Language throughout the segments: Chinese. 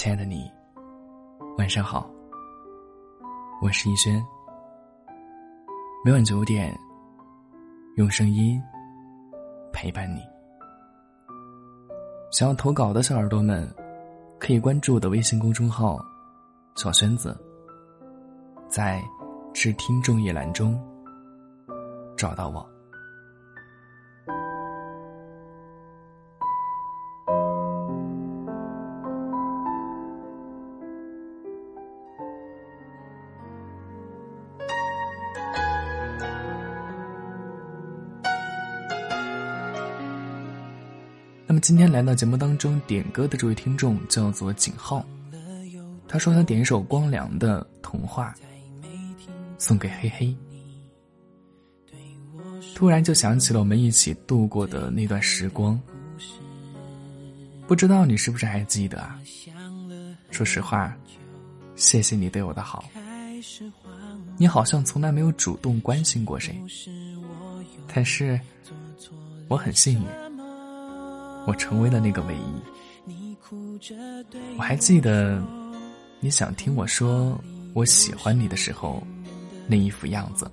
亲爱的你，晚上好。我是逸轩。每晚九点，用声音陪伴你。想要投稿的小耳朵们，可以关注我的微信公众号“小轩子”，在“致听众”一栏中找到我。那么今天来到节目当中点歌的这位听众叫做景浩，他说他点一首光良的《童话》，送给嘿嘿。突然就想起了我们一起度过的那段时光，不知道你是不是还记得啊？说实话，谢谢你对我的好，你好像从来没有主动关心过谁，但是我很幸运。我成为了那个唯一。我还记得，你想听我说我喜欢你的时候，那一副样子。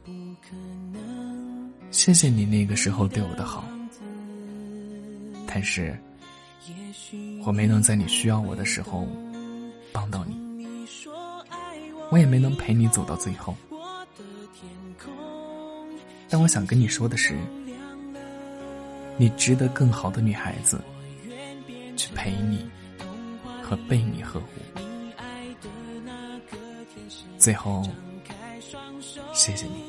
谢谢你那个时候对我的好，但是我没能在你需要我的时候帮到你，我也没能陪你走到最后。但我想跟你说的是。你值得更好的女孩子去陪你和被你呵护。最后，谢谢你。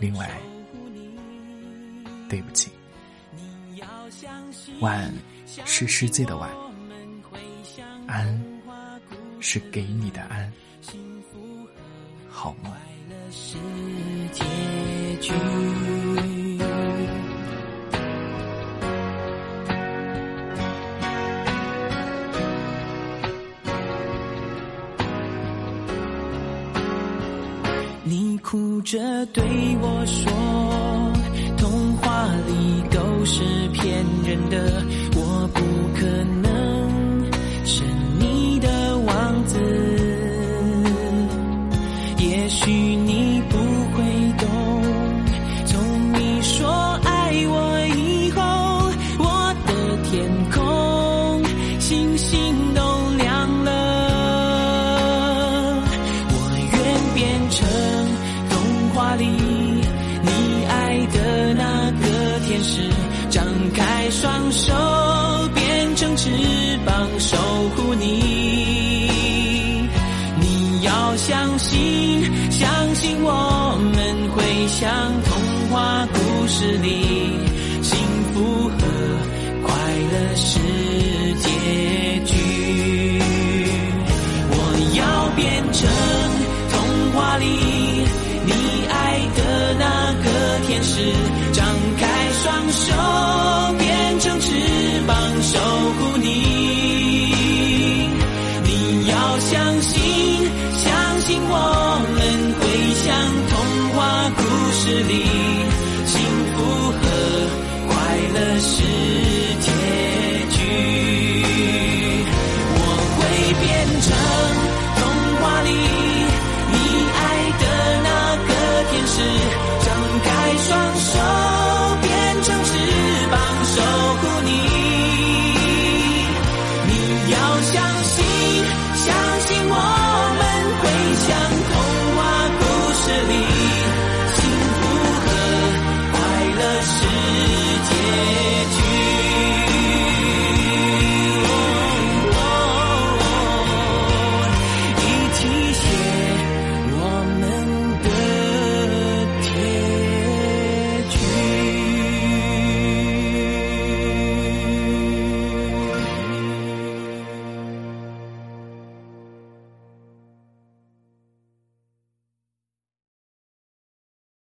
另外，对不起。晚是世界的晚，安是给你的安。好梦。着对我说：“童话里都是骗人的，我不可能是你的王子。也许你不会懂，从你说爱我以后，我的天空信，相信我们会像童话故事里，幸福和快乐是结局。我要变成童话里。你爱的那个天使，张开双手，里，幸福和快乐是结局。我会变成童话里你爱的那个天使。张开双手。